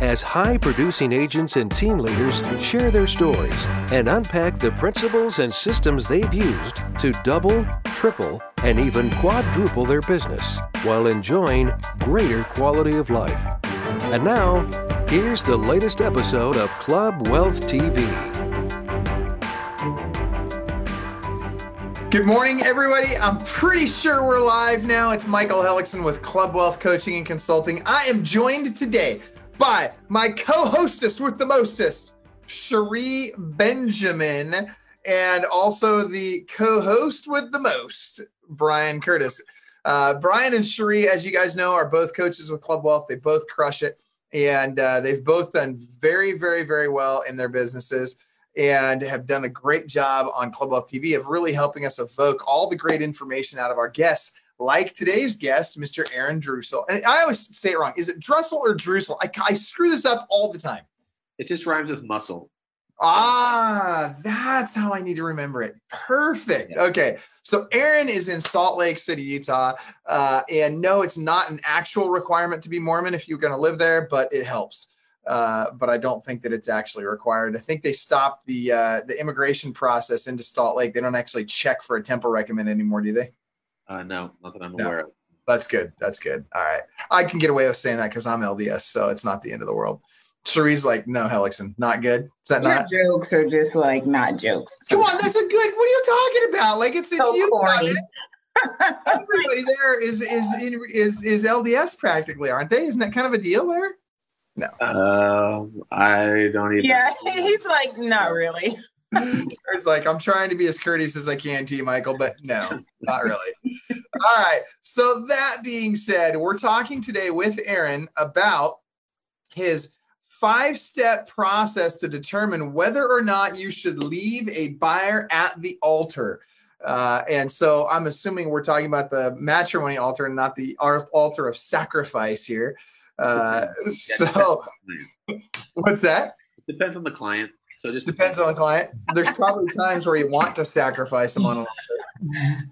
as high producing agents and team leaders share their stories and unpack the principles and systems they've used to double, triple, and even quadruple their business while enjoying greater quality of life. And now, here's the latest episode of Club Wealth TV. Good morning, everybody. I'm pretty sure we're live now. It's Michael Hellickson with Club Wealth Coaching and Consulting. I am joined today by my co-hostess with the mostest, Cherie Benjamin, and also the co-host with the most, Brian Curtis. Uh, Brian and Cherie, as you guys know, are both coaches with Club Wealth. They both crush it, and uh, they've both done very, very, very well in their businesses and have done a great job on Club Wealth TV of really helping us evoke all the great information out of our guests, like today's guest, Mr. Aaron Drussel. And I always say it wrong. Is it Drussel or Drussel? I, I screw this up all the time. It just rhymes with muscle. Ah, that's how I need to remember it. Perfect. Yeah. Okay. So Aaron is in Salt Lake City, Utah. Uh, and no, it's not an actual requirement to be Mormon if you're going to live there, but it helps uh, but I don't think that it's actually required. I think they stopped the uh, the immigration process into Salt Lake. They don't actually check for a temple recommend anymore, do they? Uh, no, not that I'm no. aware of. That's good. That's good. All right, I can get away with saying that because I'm LDS, so it's not the end of the world. Cherie's like, no, Hellickson, not good. Is that Your not? jokes are just like not jokes. Come on, that's a good. What are you talking about? Like it's it's so you. Everybody there is is is is LDS practically, aren't they? Isn't that kind of a deal there? No. Uh, I don't even. Yeah, he's like, not really. it's like I'm trying to be as courteous as I can to you, Michael, but no, not really. All right. So that being said, we're talking today with Aaron about his five-step process to determine whether or not you should leave a buyer at the altar. Uh, and so I'm assuming we're talking about the matrimony altar and not the altar of sacrifice here. Uh, so, what's that? It depends on the client. So it just depends on the client. There's probably times where you want to sacrifice them on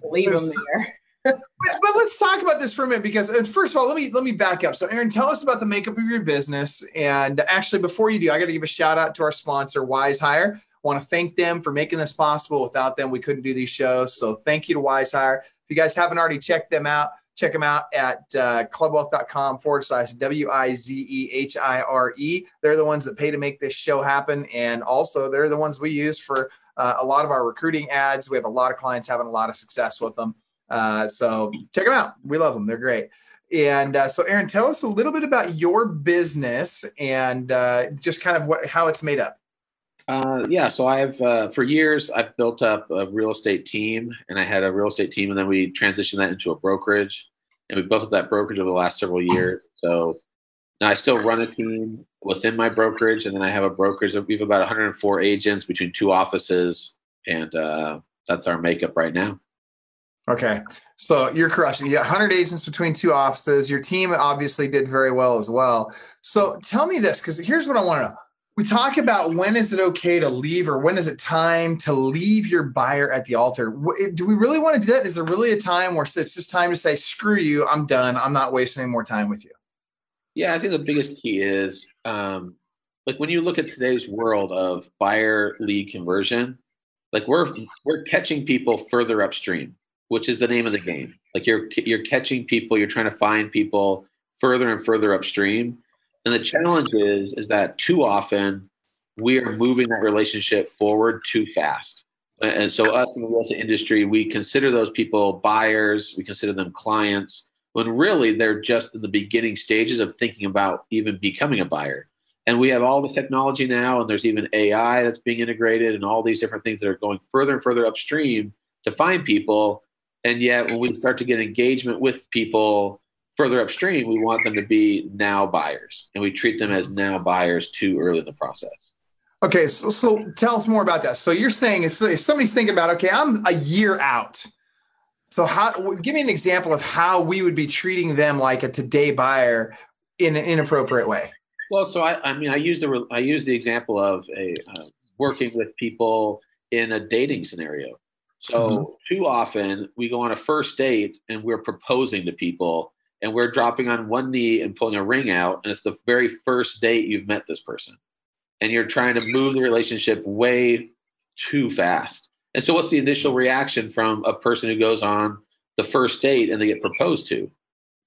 Leave them there. but, but, let's talk about this for a minute because first of all, let me let me back up. So, Aaron, tell us about the makeup of your business. And actually, before you do, I got to give a shout out to our sponsor, WizeHire. Want to thank them for making this possible. Without them, we couldn't do these shows. So, thank you to WizeHire. If you guys haven't already checked them out, Check them out at uh, clubwealth.com forward slash W I Z E H I R E. They're the ones that pay to make this show happen. And also, they're the ones we use for uh, a lot of our recruiting ads. We have a lot of clients having a lot of success with them. Uh, so check them out. We love them. They're great. And uh, so, Aaron, tell us a little bit about your business and uh, just kind of what how it's made up. Uh, yeah, so I've uh, for years I've built up a real estate team, and I had a real estate team, and then we transitioned that into a brokerage, and we built up that brokerage over the last several years. So now I still run a team within my brokerage, and then I have a brokerage. We have about 104 agents between two offices, and uh, that's our makeup right now. Okay, so you're crushing. You got 100 agents between two offices. Your team obviously did very well as well. So tell me this, because here's what I want to know we talk about when is it okay to leave or when is it time to leave your buyer at the altar. Do we really want to do that? Is there really a time where it's just time to say screw you i'm done i'm not wasting any more time with you yeah i think the biggest key is um, like when you look at today's world of buyer lead conversion like we're we're catching people further upstream which is the name of the game. Like you're you're catching people you're trying to find people further and further upstream and the challenge is is that too often we are moving that relationship forward too fast. And so us in the real estate industry, we consider those people buyers, we consider them clients, when really they're just in the beginning stages of thinking about even becoming a buyer. And we have all this technology now, and there's even AI that's being integrated, and all these different things that are going further and further upstream to find people. And yet, when we start to get engagement with people further upstream, we want them to be now buyers, and we treat them as now buyers too early in the process. Okay, so, so tell us more about that. So you're saying if, if somebody's thinking about, okay, I'm a year out. So how? Give me an example of how we would be treating them like a today buyer in an inappropriate way? Well, so I, I mean, I used the I used the example of a uh, working with people in a dating scenario. So mm-hmm. too often we go on a first date and we're proposing to people and we're dropping on one knee and pulling a ring out, and it's the very first date you've met this person, and you're trying to move the relationship way too fast. And so, what's the initial reaction from a person who goes on the first date and they get proposed to?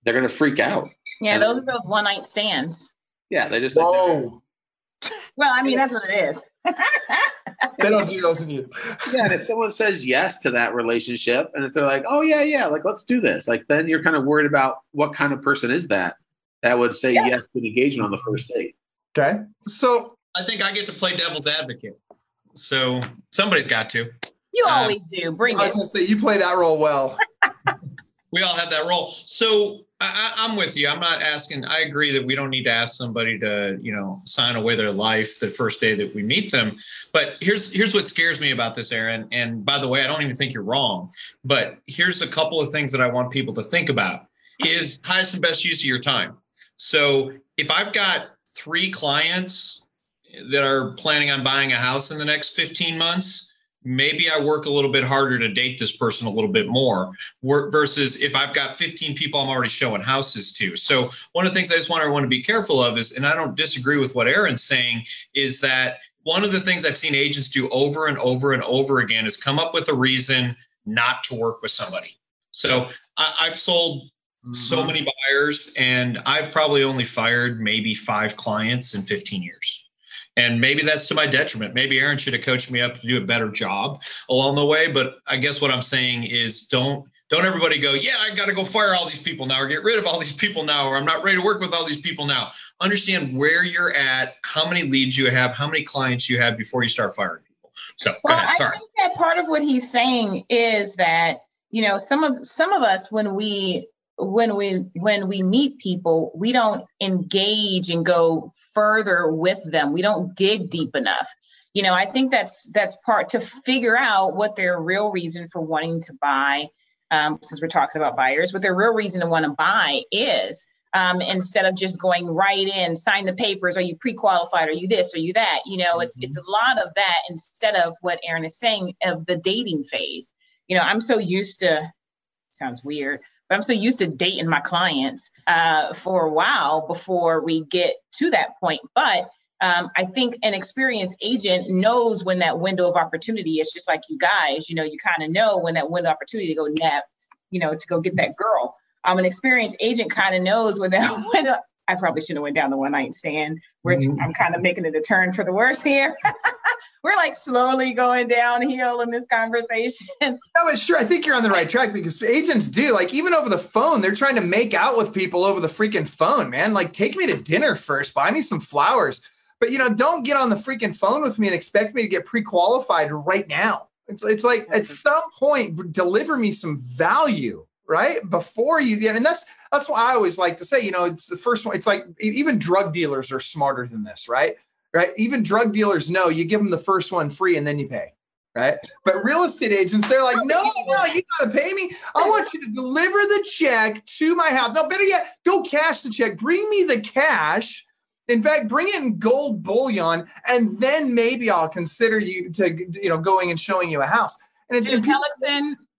They're going to freak out. Yeah, and those are those one night stands. Yeah, they just. Whoa. well, I mean, that's what it is. they don't do those in you. yeah, and if someone says yes to that relationship, and if they're like, "Oh yeah, yeah, like let's do this," like then you're kind of worried about what kind of person is that that would say yeah. yes to an engagement on the first date. Okay, so I think I get to play devil's advocate. So somebody's got to. You uh, always do. Bring I was gonna say you play that role well. we all have that role. So I, am with you. I'm not asking. I agree that we don't need to ask somebody to, you know, sign away their life the first day that we meet them. But here's here's what scares me about this, Aaron. And by the way, I don't even think you're wrong. But here's a couple of things that I want people to think about: is highest and best use of your time. So if I've got three clients that are planning on buying a house in the next 15 months maybe I work a little bit harder to date this person a little bit more versus if I've got 15 people I'm already showing houses to. So one of the things I just want everyone to be careful of is, and I don't disagree with what Aaron's saying, is that one of the things I've seen agents do over and over and over again is come up with a reason not to work with somebody. So I, have sold mm-hmm. so many buyers and I've probably only fired maybe five clients in 15 years. And maybe that's to my detriment. Maybe Aaron should have coached me up to do a better job along the way. But I guess what I'm saying is don't don't everybody go, yeah, I got to go fire all these people now or get rid of all these people now or I'm not ready to work with all these people now. Understand where you're at, how many leads you have, how many clients you have before you start firing people. So well, go ahead. Sorry. I think that part of what he's saying is that you know some of some of us when we when we when we meet people we don't engage and go further with them. We don't dig deep enough. You know i think that's that's part to figure out what their real reason for wanting to buy um, since we're talking about buyers what their real reason to want to buy is um, instead of just going right in sign the papers are you pre-qualified? Are you this? Are you that? You know it's mm-hmm. it's a lot of that instead of what aaron is saying of the dating phase. You know i'm so used to sounds weird but I'm so used to dating my clients uh, for a while before we get to that point. But um, I think an experienced agent knows when that window of opportunity is just like you guys, you know, you kind of know when that window of opportunity to go naps, you know, to go get that girl. Um, an experienced agent kind of knows when that window. I probably shouldn't have went down the one night stand, which mm-hmm. I'm kind of making it a turn for the worse here. we're like slowly going downhill in this conversation. No, it's true. I think you're on the right track because agents do like even over the phone, they're trying to make out with people over the freaking phone, man. Like, take me to dinner first, buy me some flowers. But you know, don't get on the freaking phone with me and expect me to get pre-qualified right now. It's it's like at some point, deliver me some value, right? Before you get, and that's that's why I always like to say, you know, it's the first one. It's like even drug dealers are smarter than this, right? right? Even drug dealers know you give them the first one free and then you pay, right? But real estate agents, they're like, no, no, you got to pay me. I want you to deliver the check to my house. No, better yet, go cash the check. Bring me the cash. In fact, bring in gold bullion, and then maybe I'll consider you to, you know, going and showing you a house. And, Dude, and people,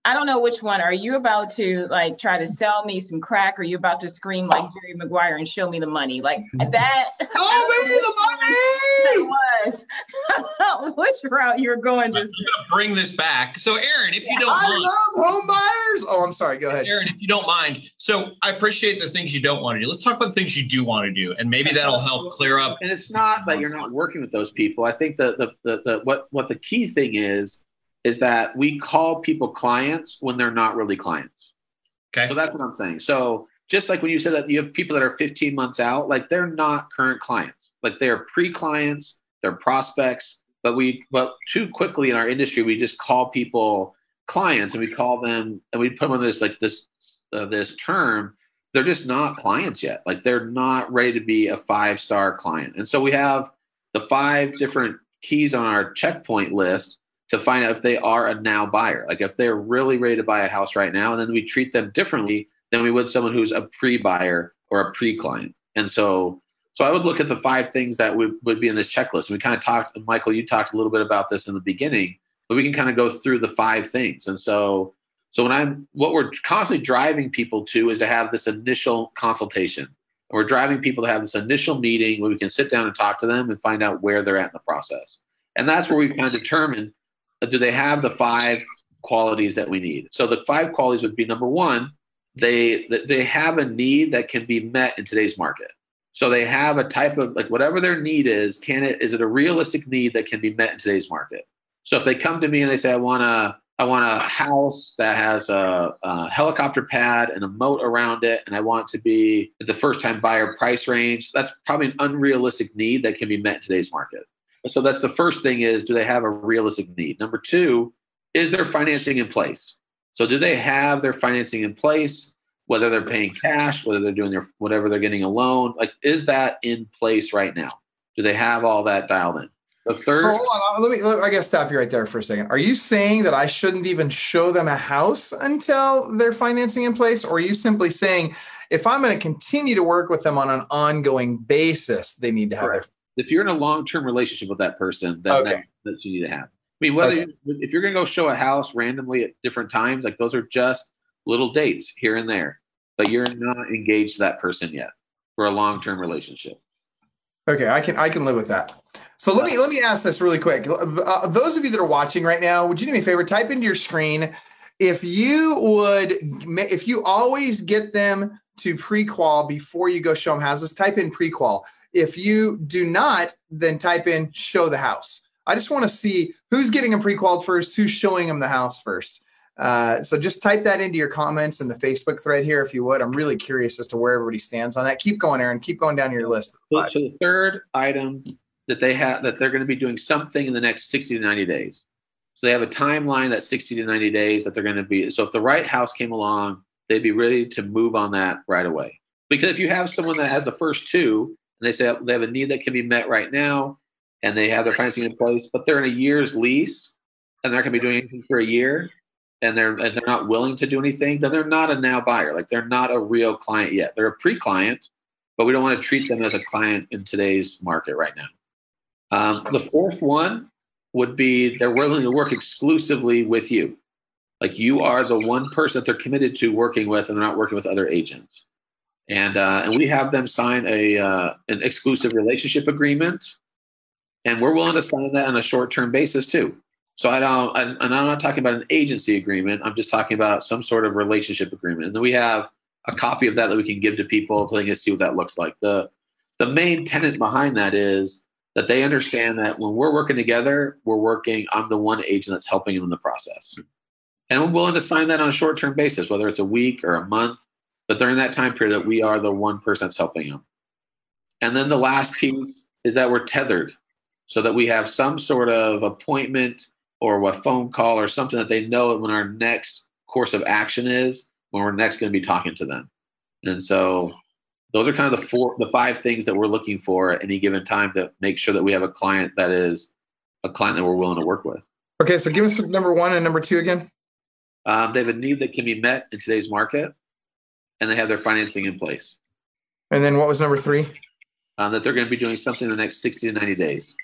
I don't know which one. Are you about to like try to sell me some crack? Or are you about to scream like Jerry Maguire and show me the money? Like that. Oh, me the money! was. which route you're going? Just bring this back. So, Aaron, if you don't I mind, love home buyers. Oh, I'm sorry. Go ahead, Aaron. If you don't mind. So, I appreciate the things you don't want to do. Let's talk about the things you do want to do, and maybe that'll help clear up. And it's not that you're not working with those people. I think that the, the, the what what the key thing is is that we call people clients when they're not really clients. Okay. So that's what I'm saying. So just like when you said that you have people that are 15 months out, like they're not current clients. Like they're pre-clients, they're prospects, but we but too quickly in our industry we just call people clients and we call them and we put them on this like this uh, this term they're just not clients yet like they're not ready to be a five star client and so we have the five different keys on our checkpoint list to find out if they are a now buyer. Like if they're really ready to buy a house right now, and then we treat them differently than we would someone who's a pre-buyer or a pre-client. And so, so I would look at the five things that would, would be in this checklist. We kind of talked, Michael, you talked a little bit about this in the beginning, but we can kind of go through the five things. And so, so when I'm, what we're constantly driving people to is to have this initial consultation. We're driving people to have this initial meeting where we can sit down and talk to them and find out where they're at in the process. And that's where we kind of determine do they have the five qualities that we need. So the five qualities would be number one, they they have a need that can be met in today's market. So they have a type of like whatever their need is, can it is it a realistic need that can be met in today's market? So if they come to me and they say, I want a I want a house that has a, a, helicopter pad and a moat around it, and I want to be the first time buyer price range. That's probably an unrealistic need that can be met in today's market. So that's the first thing is do they have a realistic need? Number two, is their financing in place? So do they have their financing in place? Whether they're paying cash, whether they're doing their whatever they're getting a loan, like is that in place right now? Do they have all that dialed in? The third. So hold on, uh, let me. Let, I gotta stop you right there for a second. Are you saying that I shouldn't even show them a house until they're financing in place, or are you simply saying if I'm going to continue to work with them on an ongoing basis, they need to have Correct. If you're in a long-term relationship with that person, then okay. that, that you need to have. I mean, whether okay. you, if you're going to go show a house randomly at different times, like those are just little dates here and there, but you're not engaged to that person yet for a long-term relationship. Okay, I can I can live with that. So let me let me ask this really quick. Uh, those of you that are watching right now, would you do me a favor? Type into your screen if you would if you always get them to pre-qual before you go show them houses. Type in pre-qual. If you do not, then type in show the house. I just want to see who's getting them pre-qualified first, who's showing them the house first. Uh, so just type that into your comments in the Facebook thread here, if you would. I'm really curious as to where everybody stands on that. Keep going, Aaron. Keep going down your list. So the third item that they have that they're going to be doing something in the next 60 to 90 days. So they have a timeline that 60 to 90 days that they're going to be. So if the right house came along, they'd be ready to move on that right away. Because if you have someone that has the first two and they say they have a need that can be met right now and they have their financing in place, but they're in a year's lease and they're not going to be doing anything for a year, and they're and they're not willing to do anything, then they're not a now buyer. Like they're not a real client yet. They're a pre-client, but we don't want to treat them as a client in today's market right now. Um, the fourth one would be they're willing to work exclusively with you. Like you are the one person that they're committed to working with, and they're not working with other agents. And uh, and we have them sign a uh, an exclusive relationship agreement, and we're willing to sign that on a short term basis too. So I don't, and I'm not talking about an agency agreement. I'm just talking about some sort of relationship agreement. And then we have a copy of that that we can give to people so they can see what that looks like. The the main tenant behind that is that they understand that when we're working together, we're working. I'm the one agent that's helping them in the process, and we're willing to sign that on a short term basis, whether it's a week or a month. But during that time period, that we are the one person that's helping them. And then the last piece is that we're tethered, so that we have some sort of appointment or a phone call or something that they know when our next course of action is when we're next going to be talking to them. And so those are kind of the four the five things that we're looking for at any given time to make sure that we have a client that is a client that we're willing to work with. Okay, so give us number one and number two again. Um, they have a need that can be met in today's market, and they have their financing in place. And then what was number three? Um, that they're going to be doing something in the next 60 to 90 days.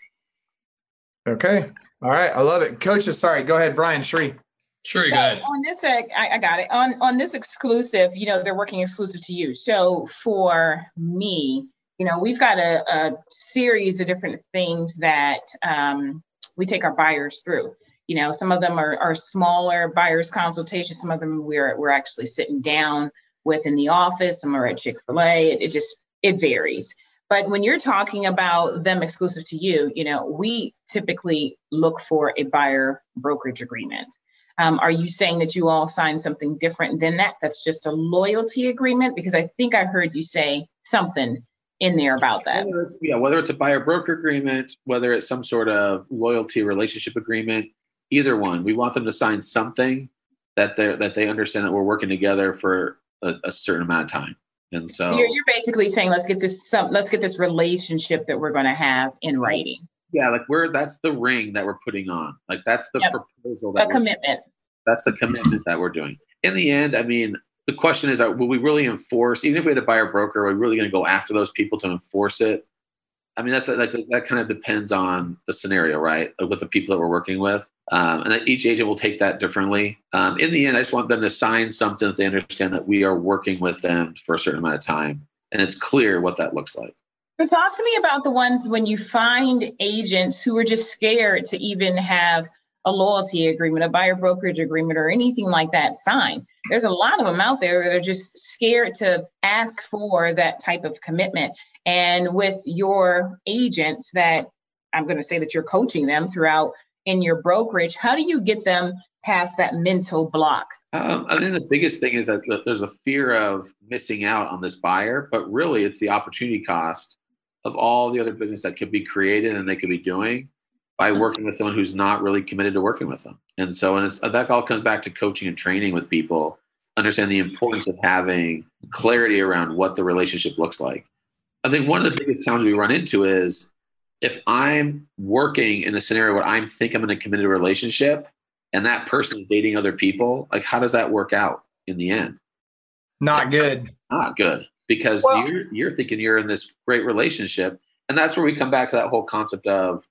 Okay. All right, I love it, coaches. Sorry, go ahead, Brian Cherie. Sure, go ahead. On this, I, I got it. On on this exclusive, you know, they're working exclusive to you. So for me, you know, we've got a, a series of different things that um, we take our buyers through. You know, some of them are, are smaller buyers consultations. Some of them we're we're actually sitting down with in the office. Some are at Chick Fil A. It, it just it varies. But when you're talking about them exclusive to you, you know, we typically look for a buyer brokerage agreement. Um, are you saying that you all signed something different than that? That's just a loyalty agreement? Because I think I heard you say something in there about that. Whether yeah, whether it's a buyer broker agreement, whether it's some sort of loyalty relationship agreement, either one, we want them to sign something that they that they understand that we're working together for a, a certain amount of time. And so, so you're, you're, basically saying let's get this some let's get this relationship that we're going to have in writing. Yeah, like we're that's the ring that we're putting on. Like that's the yep. proposal. That a commitment. That's the commitment that we're doing. In the end, I mean, the question is, will we really enforce, even if we had a buyer broker, are we really going to go after those people to enforce it? I mean, that's like that kind of depends on the scenario, right? Like With the people that we're working with, um, and each agent will take that differently. Um, in the end, I just want them to sign something that they understand that we are working with them for a certain amount of time, and it's clear what that looks like. So, talk to me about the ones when you find agents who are just scared to even have a loyalty agreement, a buyer brokerage agreement, or anything like that signed. There's a lot of them out there that are just scared to ask for that type of commitment. And with your agents that I'm going to say that you're coaching them throughout in your brokerage, how do you get them past that mental block? Um, I think the biggest thing is that there's a fear of missing out on this buyer, but really it's the opportunity cost of all the other business that could be created and they could be doing by working with someone who's not really committed to working with them. And so, and that all comes back to coaching and training with people, understand the importance of having clarity around what the relationship looks like. I think one of the biggest challenges we run into is if I'm working in a scenario where I think I'm in a committed relationship and that person is dating other people, like how does that work out in the end? Not good. Not good because well, you're you're thinking you're in this great relationship, and that's where we come back to that whole concept of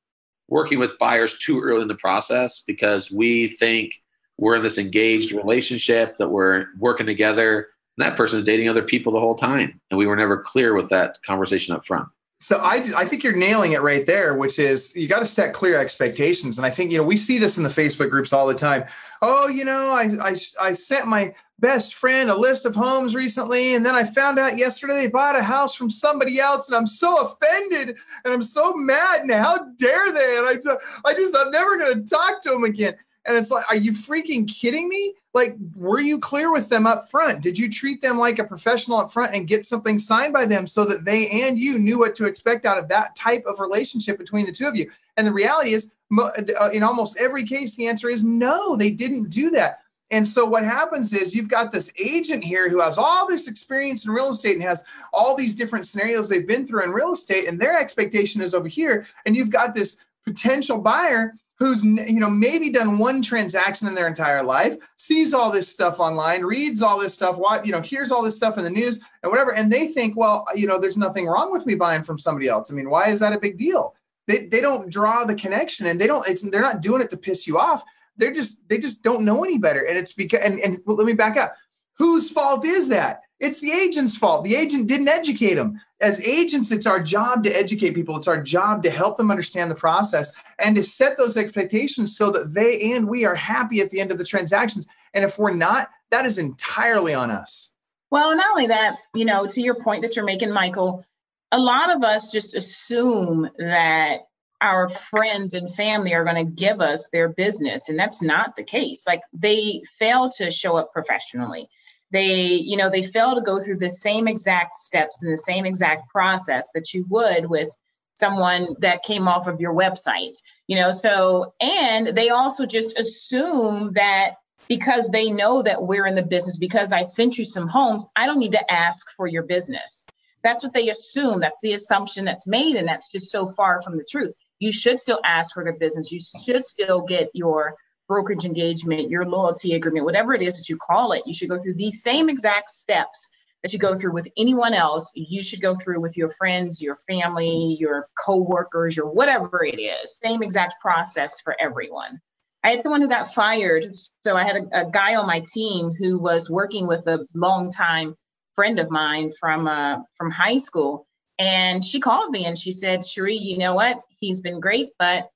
working with buyers too early in the process because we think we're in this engaged relationship that we're working together and that person is dating other people the whole time and we were never clear with that conversation up front so I, I think you're nailing it right there, which is you got to set clear expectations. And I think, you know, we see this in the Facebook groups all the time. Oh, you know, I, I, I sent my best friend a list of homes recently. And then I found out yesterday they bought a house from somebody else. And I'm so offended and I'm so mad. And how dare they? And I, I just, I'm never going to talk to them again. And it's like, are you freaking kidding me? Like, were you clear with them up front? Did you treat them like a professional up front and get something signed by them so that they and you knew what to expect out of that type of relationship between the two of you? And the reality is, uh, in almost every case, the answer is no, they didn't do that. And so what happens is you've got this agent here who has all this experience in real estate and has all these different scenarios they've been through in real estate, and their expectation is over here. And you've got this potential buyer who's you know maybe done one transaction in their entire life sees all this stuff online reads all this stuff what you know hears all this stuff in the news and whatever and they think well you know there's nothing wrong with me buying from somebody else. I mean why is that a big deal? They, they don't draw the connection and they don't it's they're not doing it to piss you off. They're just they just don't know any better. And it's because and, and well, let me back up. Whose fault is that it's the agent's fault. The agent didn't educate them. As agents, it's our job to educate people. It's our job to help them understand the process and to set those expectations so that they and we are happy at the end of the transactions. And if we're not, that is entirely on us. Well, not only that, you know, to your point that you're making, Michael, a lot of us just assume that our friends and family are going to give us their business, and that's not the case. Like they fail to show up professionally they you know they fail to go through the same exact steps and the same exact process that you would with someone that came off of your website you know? So and they also just assume that because they know that we're in the business because i sent you some homes i don't need to ask for your business. That's what they assume. That's the assumption that's made and that's just so far from the truth. You should still ask for the business. You should still get your brokerage engagement, your loyalty agreement, whatever it is that you call it, you should go through these same exact steps that you go through with anyone else. You should go through with your friends, your family, your coworkers, your whatever it is. Same exact process for everyone. I had someone who got fired. So I had a, a guy on my team who was working with a longtime friend of mine from uh, from high school. And she called me and she said, Cherie, you know what? He's been great, but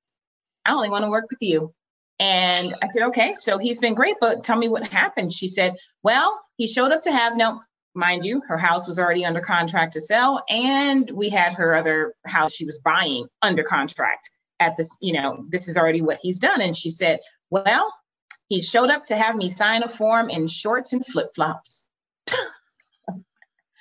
I only want to work with you. And I said, okay, so he's been great, but tell me what happened. She said, well, he showed up to have no, mind you, her house was already under contract to sell, and we had her other house she was buying under contract at this, you know, this is already what he's done. And she said, well, he showed up to have me sign a form in shorts and flip flops.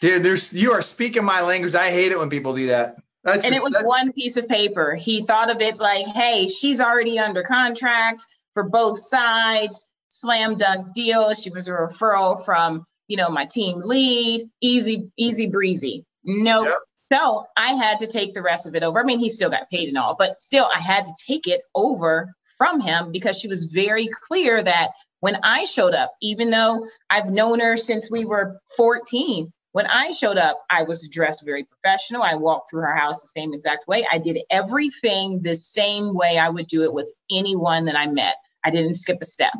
Dude, there's you are speaking my language. I hate it when people do that. That's and just, it was one piece of paper. He thought of it like, hey, she's already under contract for both sides. Slam dunk deal. She was a referral from, you know, my team lead. Easy, easy breezy. Nope. Yep. So I had to take the rest of it over. I mean, he still got paid and all, but still I had to take it over from him because she was very clear that when I showed up, even though I've known her since we were 14, when I showed up, I was dressed very professional. I walked through her house the same exact way. I did everything the same way I would do it with anyone that I met. I didn't skip a step.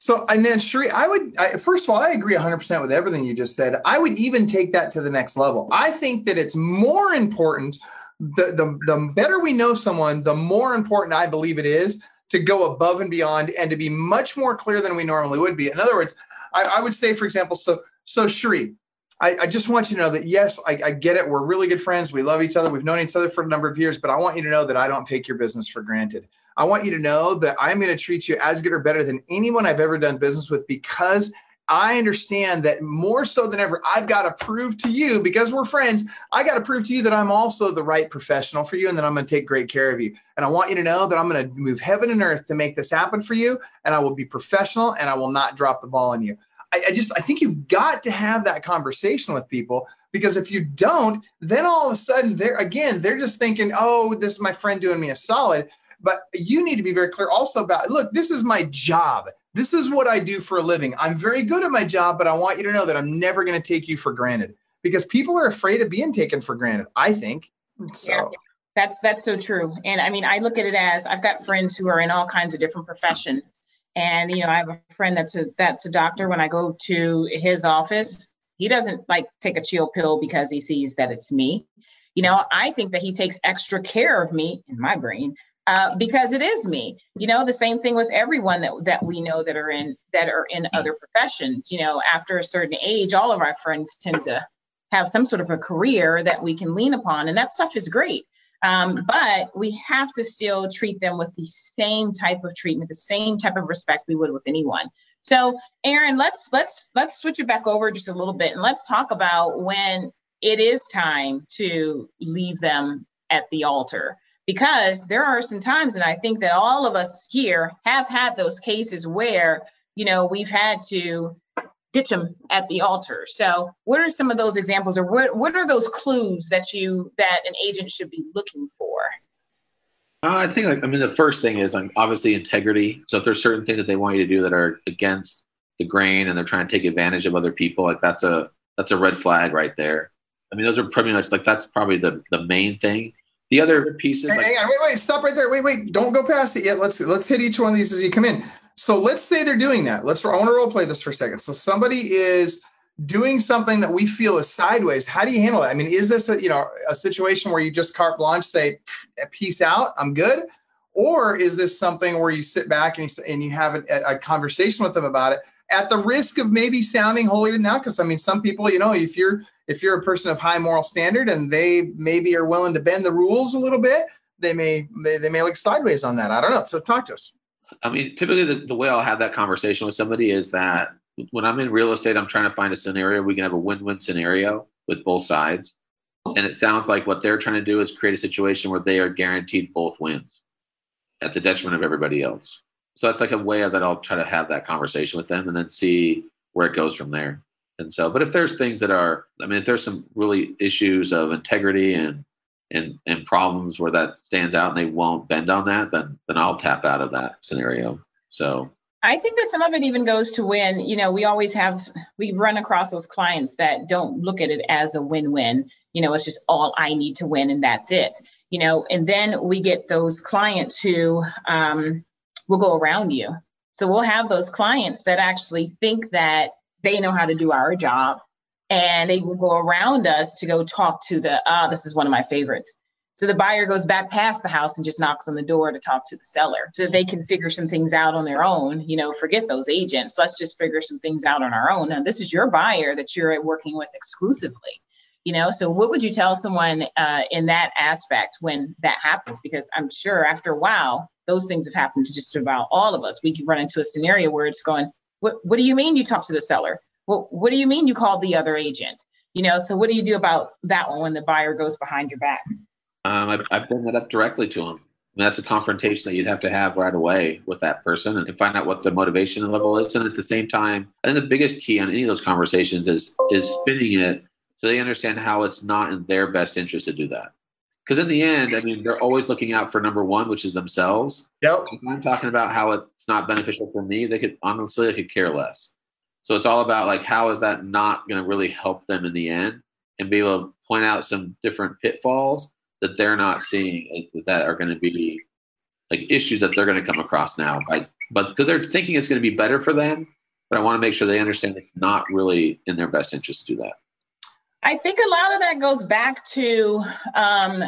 So, and then Cherie, I would, I, first of all, I agree 100% with everything you just said. I would even take that to the next level. I think that it's more important, the, the, the better we know someone, the more important I believe it is to go above and beyond and to be much more clear than we normally would be. In other words, I, I would say, for example, so, so Cherie, I, I, just want you to know that yes, I, I, get it. We're really good friends. We love each other. We've known each other for a number of years, but I want you to know that I don't take your business for granted. I want you to know that I'm going to treat you as good or better than anyone I've ever done business with because I understand that more so than ever, I've got to prove to you, because we're friends, I got to prove to you that I'm also the right professional for you and that I'm going to take great care of you. And I want you to know that I'm going to move heaven and earth to make this happen for you. And I will be professional and I will not drop the ball on you. I, I just, I think you've got to have that conversation with people because if you don't, then all of a sudden they're, again, they're just thinking, oh, this is my friend doing me a solid. But you need to be very clear also about look, this is my job. This is what I do for a living. I'm very good at my job, but I want you to know that I'm never going to take you for granted because people are afraid of being taken for granted, I think. So. Yeah. That's that's so true. And I mean, I look at it as I've got friends who are in all kinds of different professions. And you know, I have a friend that's a that's a doctor. When I go to his office, he doesn't like take a chill pill because he sees that it's me. You know, I think that he takes extra care of me in my brain uh, because it is me. You know, the same thing with everyone that that we know that are in that are in other professions. You know, after a certain age, all of our friends tend to have some sort of a career that we can lean upon, and that stuff is great. Um, but we have to still treat them with the same type of treatment, the same type of respect we would with anyone. So, Aaron, let's let's let's switch it back over just a little bit, and let's talk about when it is time to leave them at the altar because there are some times and i think that all of us here have had those cases where you know we've had to ditch them at the altar so what are some of those examples or what, what are those clues that you that an agent should be looking for uh, i think i mean the first thing is um, obviously integrity so if there's certain things that they want you to do that are against the grain and they're trying to take advantage of other people like that's a that's a red flag right there i mean those are pretty much like that's probably the the main thing the other pieces. Hang, like, hang on, wait, wait, stop right there. Wait, wait, don't go past it yet. Let's let's hit each one of these as you come in. So let's say they're doing that. Let's I want to role play this for a second. So somebody is doing something that we feel is sideways. How do you handle that? I mean, is this a you know a situation where you just carte blanche say peace out, I'm good, or is this something where you sit back and you, and you have a, a conversation with them about it at the risk of maybe sounding than thou? Because I mean, some people, you know, if you're if you're a person of high moral standard and they maybe are willing to bend the rules a little bit, they may they, they may look sideways on that. I don't know. So talk to us. I mean, typically the, the way I'll have that conversation with somebody is that when I'm in real estate, I'm trying to find a scenario we can have a win-win scenario with both sides. And it sounds like what they're trying to do is create a situation where they are guaranteed both wins at the detriment of everybody else. So that's like a way that I'll try to have that conversation with them and then see where it goes from there. And so, but if there's things that are, I mean, if there's some really issues of integrity and and and problems where that stands out and they won't bend on that, then then I'll tap out of that scenario. So I think that some of it even goes to when, you know, we always have, we run across those clients that don't look at it as a win win. You know, it's just all I need to win and that's it. You know, and then we get those clients who um, will go around you. So we'll have those clients that actually think that they know how to do our job and they will go around us to go talk to the ah this is one of my favorites. So the buyer goes back past the house and just knocks on the door to talk to the seller so they can figure some things out on their own you know forget those agents. Let's just figure some things out on our own. Now this is your buyer that you're working with exclusively you know? So what would you tell someone uh, in that aspect when that happens? Because i'm sure after a while those things have happened to just about all of us. We can run into a scenario where it's going what, what do you mean you talk to the seller? Well, what do you mean you called the other agent? You know, so what do you do about that one when the buyer goes behind your back? Um, I, I bring that up directly to them. And that's a confrontation that you'd have to have right away with that person and find out what the motivation level is. And at the same time, I think the biggest key on any of those conversations is is spinning it so they understand how it's not in their best interest to do that. because in the end, I mean, they're always looking out for number one, which is themselves. Yep. If I'm talking about how it's not beneficial for me, they could honestly, they could care less. So it's all about like how is that not going to really help them in the end, and be able to point out some different pitfalls that they're not seeing that are going to be like issues that they're going to come across now. Right? But because they're thinking it's going to be better for them, but I want to make sure they understand it's not really in their best interest to do that. I think a lot of that goes back to um,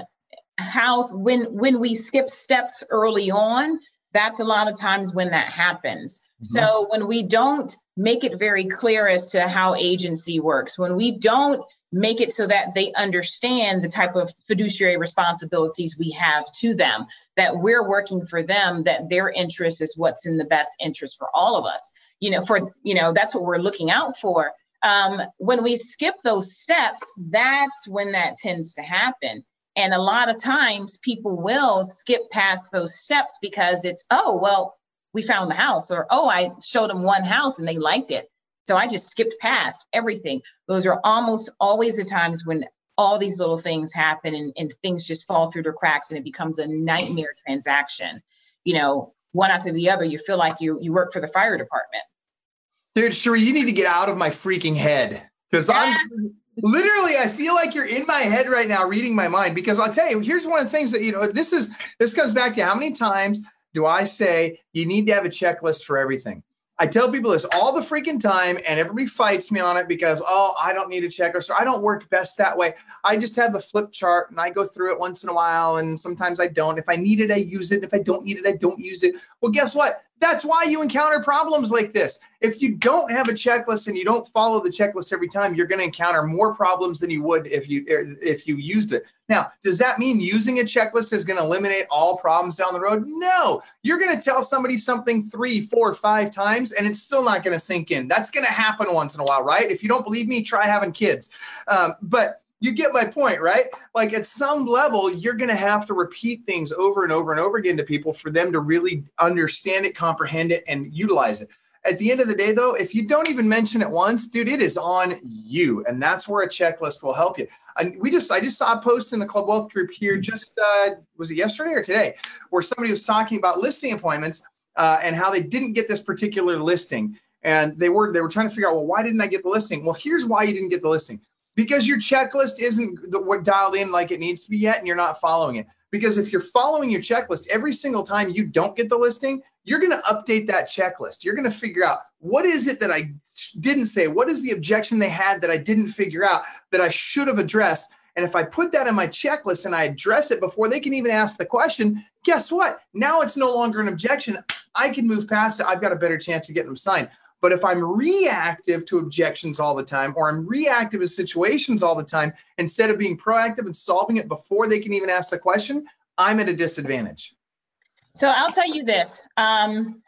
how when when we skip steps early on, that's a lot of times when that happens. Mm-hmm. So when we don't make it very clear as to how agency works, when we don't make it so that they understand the type of fiduciary responsibilities we have to them, that we're working for them, that their interest is what's in the best interest for all of us. You know, for you know, that's what we're looking out for um, when we skip those steps, that's when that tends to happen. And a lot of times people will skip past those steps because it's, oh, well, we found the house, or oh, I showed them one house and they liked it. So I just skipped past everything. Those are almost always the times when all these little things happen and, and things just fall through the cracks and it becomes a nightmare transaction. You know, one after the other, you feel like you you work for the fire department. Dude, Cherie, you need to get out of my freaking head because I'm literally i feel like you're in my head right now reading my mind because i'll tell you here's one of the things that you know this is this comes back to how many times do i say you need to have a checklist for everything I tell people this all the freaking time, and everybody fights me on it because, oh, I don't need a checklist or I don't work best that way. I just have a flip chart and I go through it once in a while, and sometimes I don't. If I need it, I use it. If I don't need it, I don't use it. Well, guess what? That's why you encounter problems like this. If you don't have a checklist and you don't follow the checklist every time, you're going to encounter more problems than you would if you if you used it. Now, does that mean using a checklist is going to eliminate all problems down the road? No. You're going to tell somebody something three, four, five times, and it's still not going to sink in. That's going to happen once in a while, right? If you don't believe me, try having kids. Um, but you get my point, right? Like at some level, you're going to have to repeat things over and over and over again to people for them to really understand it, comprehend it, and utilize it. At the end of the day, though, if you don't even mention it once, dude, it is on you, and that's where a checklist will help you. And we just, I just saw a post in the Club Wealth group here. Just uh, was it yesterday or today, where somebody was talking about listing appointments uh, and how they didn't get this particular listing, and they were they were trying to figure out, well, why didn't I get the listing? Well, here's why you didn't get the listing because your checklist isn't what dialed in like it needs to be yet and you're not following it. Because if you're following your checklist every single time you don't get the listing you're going to update that checklist. You're going to figure out what is it that i didn't say? What is the objection they had that i didn't figure out that i should have addressed? And if i put that in my checklist and i address it before they can even ask the question guess what? Now it's no longer an objection. I can move past it. I've got a better chance of getting them signed but if I'm reactive to objections all the time, or I'm reactive to situations all the time, instead of being proactive and solving it before they can even ask the question, I'm at a disadvantage. So I'll tell you this. Um,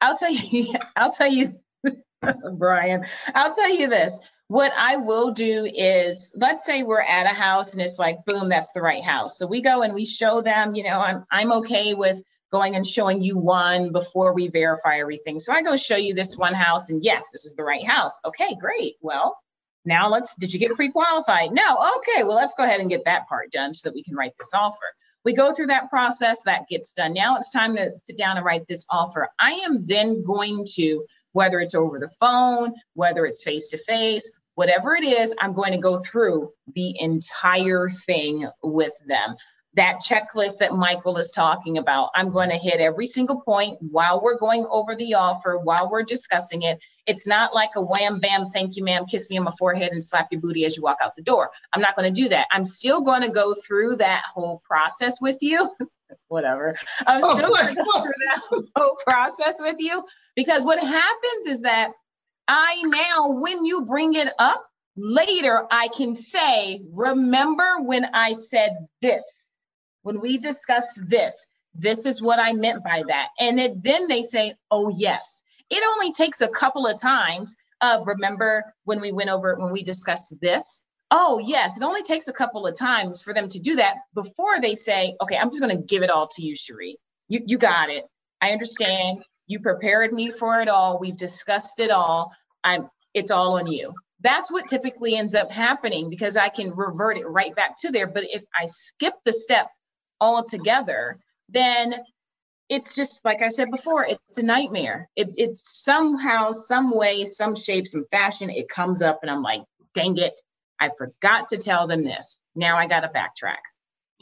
I'll tell you, I'll tell you, Brian, I'll tell you this. What I will do is, let's say we're at a house and it's like, boom, that's the right house. So we go and we show them, you know, I'm I'm okay with going and showing you one before we verify everything. So I go show you this one house and yes, this is the right house. Okay, great. Well, now let's, did you get pre-qualified? No. Okay, well, let's go ahead and get that part done so that we can write this offer. We go through that process, that gets done. Now it's time to sit down and write this offer. I am then going to, whether it's over the phone, whether it's face to face, whatever it is, I'm going to go through the entire thing with them that checklist that Michael is talking about. I'm going to hit every single point while we're going over the offer, while we're discussing it. It's not like a wham bam, thank you, ma'am, kiss me on my forehead and slap your booty as you walk out the door. I'm not going to do that. I'm still going to go through that whole process with you. Whatever. I'm oh still going to go through that whole process with you because what happens is that I now, when you bring it up, later I can say, remember when I said this? When we discuss this, this is what I meant by that. And it, then they say, oh, yes. It only takes a couple of times. Uh, remember when we went over, when we discussed this? Oh, yes. It only takes a couple of times for them to do that before they say, okay, I'm just going to give it all to you, Cherie. You, you got it. I understand. You prepared me for it all. We've discussed it all. I'm, it's all on you. that's what typically ends up happening because I can revert it right back to there. But if I skip the step altogether, then it's just like I said before, it's a nightmare. It, it's somehow, some way, some shape, some fashion, it comes up, and I'm like, dang it, I forgot to tell them this. Now I got to backtrack.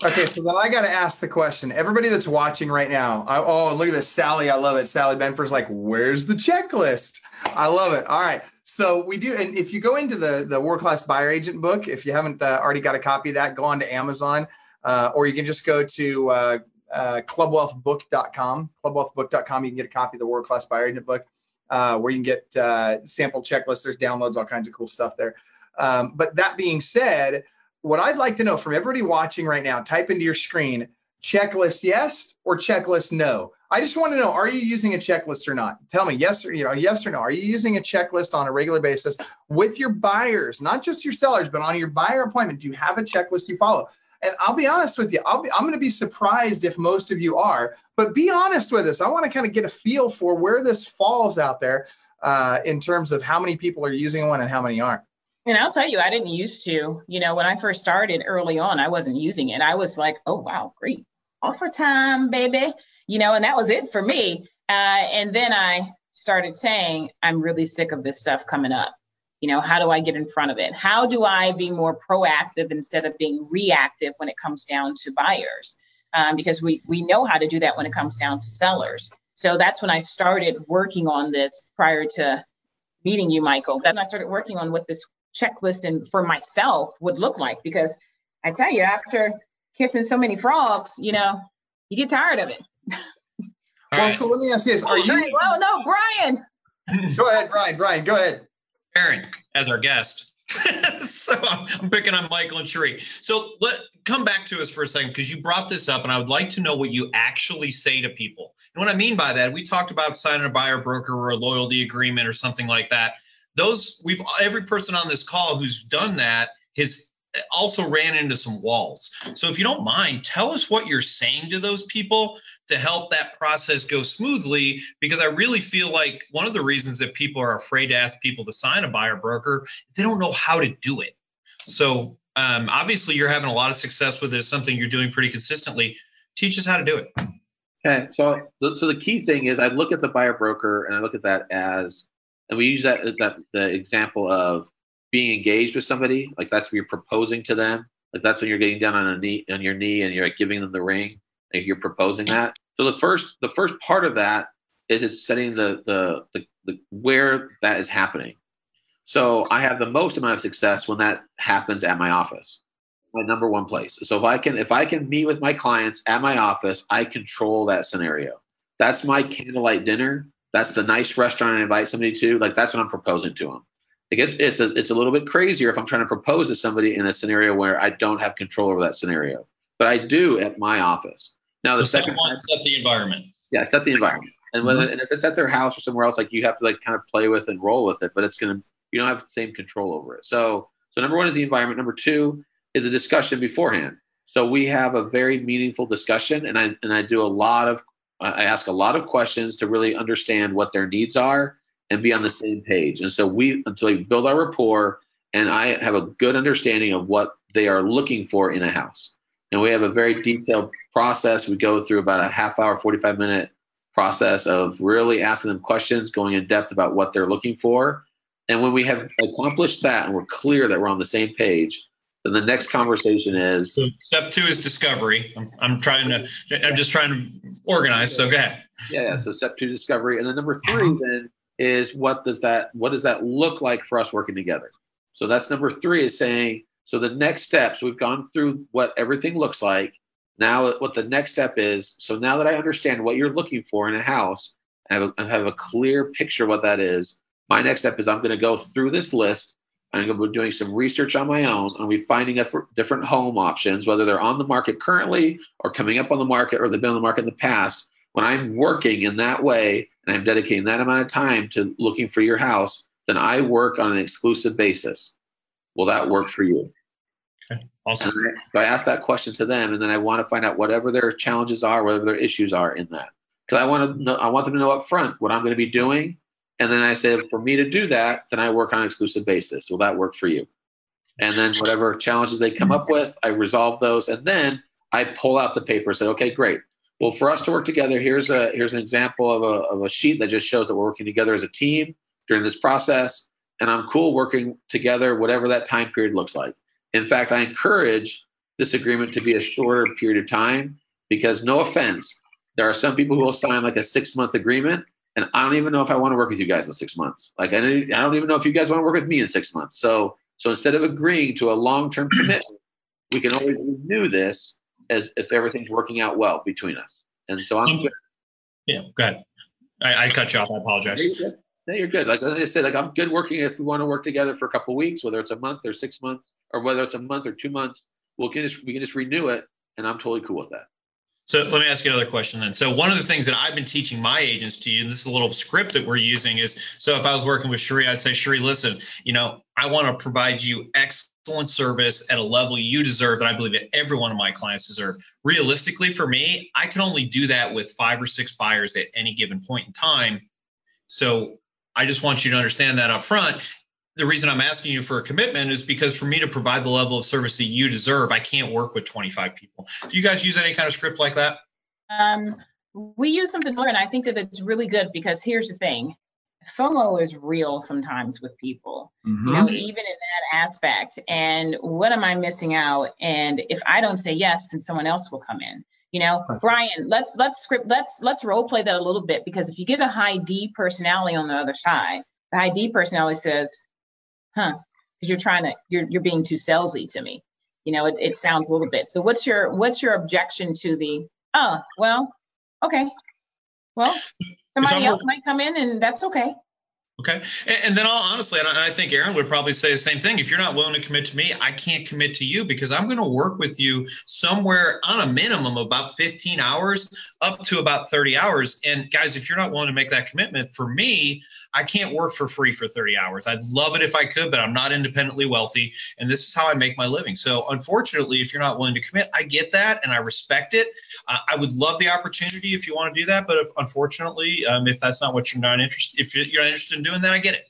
Okay, so then I got to ask the question. Everybody that's watching right now, I, oh, look at this, Sally. I love it. Sally Benford's like, "Where's the checklist?" I love it. All right, so we do, and if you go into the the World Class Buyer Agent book, if you haven't uh, already got a copy of that, go on to Amazon, uh, or you can just go to uh, uh, clubwealthbook.com. Clubwealthbook.com. You can get a copy of the World Class Buyer Agent book, uh, where you can get uh, sample checklists. There's downloads, all kinds of cool stuff there. Um, but that being said what I'd like to know from everybody watching right now, type into your screen checklist yes or checklist no. I just want to know, are you using a checklist or not? Tell me yes or you know, yes or no. Are you using a checklist on a regular basis with your buyers, not just your sellers, but on your buyer appointment? Do you have a checklist you follow? And I'll be honest with you, I'll be, I'm going to be surprised if most of you are, but be honest with us. I want to kind of get a feel for where this falls out there uh, in terms of how many people are using one and how many aren't. And I'll tell you, I didn't used to. You know, when I first started early on, I wasn't using it. I was like, oh, wow, great. Offer time, baby. You know, and that was it for me. Uh, and then I started saying, I'm really sick of this stuff coming up. You know, how do I get in front of it? How do I be more proactive instead of being reactive when it comes down to buyers? Um, because we we know how to do that when it comes down to sellers. So that's when I started working on this prior to meeting you, Michael. Then I started working on what this checklist and for myself would look like because I tell you, after kissing so many frogs, you know, you get tired of it. well, right. so let me ask you this: Are oh, you? Well, no, Brian. go ahead, Brian. Brian, go ahead. Aaron, as our guest. so I'm, picking on Michael and Cherie. So let come back to us for a second because you brought this up, and I would like to know what you actually say to people. And what I mean by that, we talked about signing a buyer broker or a loyalty agreement or something like that those we've every person on this call who's done that has also ran into some walls. So if you don't mind, tell us what you're saying to those people to help that process go smoothly because I really feel like one of the reasons that people are afraid to ask people to sign a buyer broker is they don't know how to do it. So um, obviously you're having a lot of success with this, something you're doing pretty consistently. Teach us how to do it. Okay, so so the key thing is I look at the buyer broker and I look at that as and we use that that the example of being engaged with somebody like that's when you're proposing to them like that's when you're getting down on a knee on your knee and you're like giving them the ring and you're proposing that so the first the first part of that is it's setting the the, the, the where that is happening so i have the most amount of success when that happens at my office my number one place so if i can if i can meet with my clients at my office i control that scenario that's my candlelight dinner that's the nice restaurant I invite somebody to. Like that's what I'm proposing to them. Like it's it's a it's a little bit crazier if I'm trying to propose to somebody in a scenario where I don't have control over that scenario, but I do at my office. Now the so second time, set the environment. Yeah, set the environment. And whether mm-hmm. and if it's at their house or somewhere else, like you have to like kind of play with and roll with it, but it's gonna you don't have the same control over it. So so number one is the environment. Number two is a discussion beforehand. So we have a very meaningful discussion, and I and I do a lot of I ask a lot of questions to really understand what their needs are and be on the same page. And so we until we build our rapport and I have a good understanding of what they are looking for in a house. And we have a very detailed process. We go through about a half hour, 45 minute process of really asking them questions, going in depth about what they're looking for. And when we have accomplished that and we're clear that we're on the same page, then the next conversation is so step two is discovery. I'm, I'm trying to, I'm just trying to organize. So go ahead. Yeah, yeah. So step two, discovery, and then number three then is what does that what does that look like for us working together? So that's number three is saying so the next steps we've gone through what everything looks like. Now what the next step is. So now that I understand what you're looking for in a house, and have a, have a clear picture what that is. My next step is I'm going to go through this list I'm going to be doing some research on my own. and we finding different home options, whether they're on the market currently or coming up on the market or they've been on the market in the past. When I'm working in that way and I'm dedicating that amount of time to looking for your house, then I work on an exclusive basis. Will that work for you? Okay, awesome. I, so I ask that question to them, and then I want to find out whatever their challenges are, whatever their issues are in that, because I want to know, I want them to know up front what I'm going to be doing And then I said, for me to do that, then I work on an exclusive basis. Will that work for you? And then whatever challenges they come up with, I resolve those. And then I pull out the paper and say, okay, great. Well, for us to work together, here's a here's an example of a, of a sheet that just shows that we're working together as a team during this process. And I'm cool working together, whatever that time period looks like. In fact, I encourage this agreement to be a shorter period of time because, no offense, there are some people who will sign like a six month agreement and I don't even know if I want to work with you guys in six months. Like I don't, I don't even know if you guys want to work with me in six months. So so instead of agreeing to a long term commitment, we can always renew this as if everything's working out well between us. And so I'm good. Yeah, go ahead. I, I cut you off. I apologize. No, you're good. Like I said, like I'm good working if we want to work together for a couple weeks, whether it's a month or six months, or whether it's a month or two months. We'll can just we can just renew it, and I'm totally cool with that. So let me ask you another question then. So one of the things that I've been teaching my agents to you, and this is a little script that we're using, is so if I was working with Cherie, I'd say, Cherie, listen, you know, I want to provide you excellent service at a level you deserve, and I believe that every one of my clients deserve. Realistically, for me, I can only do that with five or six buyers at any given point in time. So I just want you to understand that up front the reason I'm asking you for a commitment is because for me to provide the level of service that you deserve, I can't work with 25 people. Do you guys use any kind of script like that? Um, we use something similar, and I think that it's really good because here's the thing: FOMO is real sometimes with people. Mm-hmm. You know, even in that aspect. And what am I missing out? And if I don't say yes, then someone else will come in. You know, Brian, let's let's script let's let's role play that a little bit because if you get a high D personality on the other side, the high D personality says, huh because you're trying to you're you're being too salesy to me you know it, it sounds a little bit so what's your what's your objection to the oh well okay well somebody else might come in and that's okay Okay. And, and, then I'll honestly, and I think Aaron would probably say the same thing. If you're not willing to commit to me, I can't commit to you because I'm going to work with you somewhere on a minimum of about 15 hours up to about 30 hours. And guys, if you're not willing to make that commitment for me, I can't work for free for 30 hours. I'd love it if I could, but I'm not independently wealthy. And this is how I make my living. So, unfortunately, if you're not willing to commit, I get that and I respect it. Uh, I would love the opportunity if you want to do that. But if, unfortunately, um, if that's not what you're not interested, if you're not interested in doing that, I get it.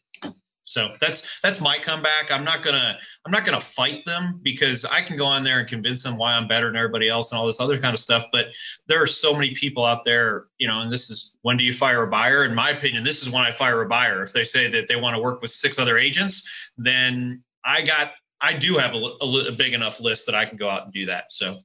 So that's that's my comeback. I'm not gonna I'm not gonna fight them because I can go on there and convince them why I'm better than everybody else and all this other kind of stuff. But there are so many people out there, you know, and this is when do you fire a buyer? In my opinion, this is when I fire a buyer. If they say that they want to work with six other agents, then I got I do have a, a, a big enough list that I can go out and do that. So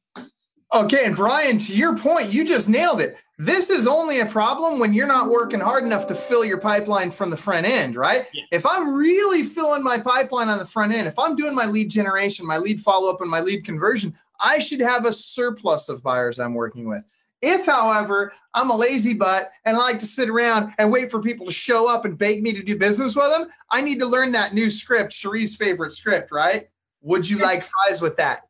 Okay, and Brian, to your point, you just nailed it. This is only a problem when you're not working hard enough to fill your pipeline from the front end, right? Yeah. If I'm really filling my pipeline on the front end, if I'm doing my lead generation, my lead follow up, and my lead conversion, I should have a surplus of buyers I'm working with. If, however, I'm a lazy butt and I like to sit around and wait for people to show up and beg me to do business with them, I need to learn that new script, Cherie's favorite script, right? Would you like fries with that?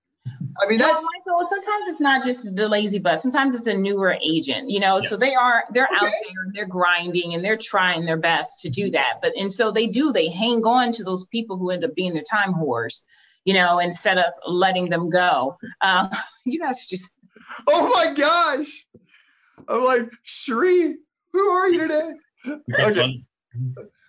I mean, that's well, Michael. Sometimes it's not just the lazy butt. Sometimes it's a newer agent, you know. Yes. So they are they're okay. out there, they're grinding, and they're trying their best to do that. But and so they do. They hang on to those people who end up being their time whores, you know, instead of letting them go. Uh, you guys just. Oh my gosh! I'm like Cherie. Who are you today? Okay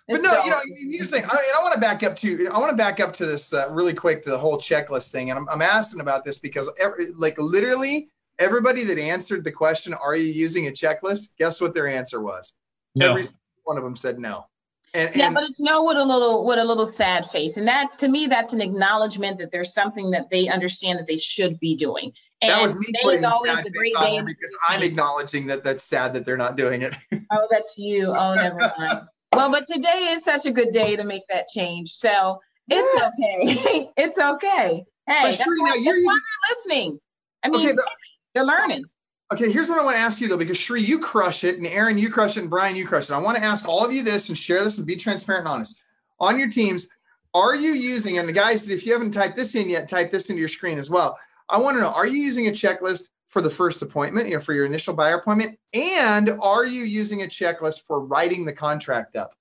but no, you know, here's the thing. I, I want to back up to. I want to back up to this uh, really quick to the whole checklist thing, and I'm, I'm asking about this because, every, like, literally everybody that answered the question, "Are you using a checklist?" Guess what their answer was? No. Every one of them said no. And, yeah, but it's no with a little with a little sad face, and that to me, that's an acknowledgement that there's something that they understand that they should be doing. And that was me today is always the great day because I'm acknowledging that that's sad that they're not doing it. oh, that's you. Oh, never mind. Well, but today is such a good day to make that change. So it's yes. okay. it's okay. Hey, Cherie, why, why they're listening. I mean, okay, but, they're learning. Okay, here's what I want to ask you though, because Cherie, you crush it, and Aaron, you crush it, and Brian, you crush it. I want to ask all of you this and share this and be transparent and honest. On your teams, are you using, and the guys, if you haven't typed this in yet, type this into your screen as well. I want to know, are you using a checklist for the first appointment, you know, for your initial buyer appointment? And are you using a checklist for writing the contract up?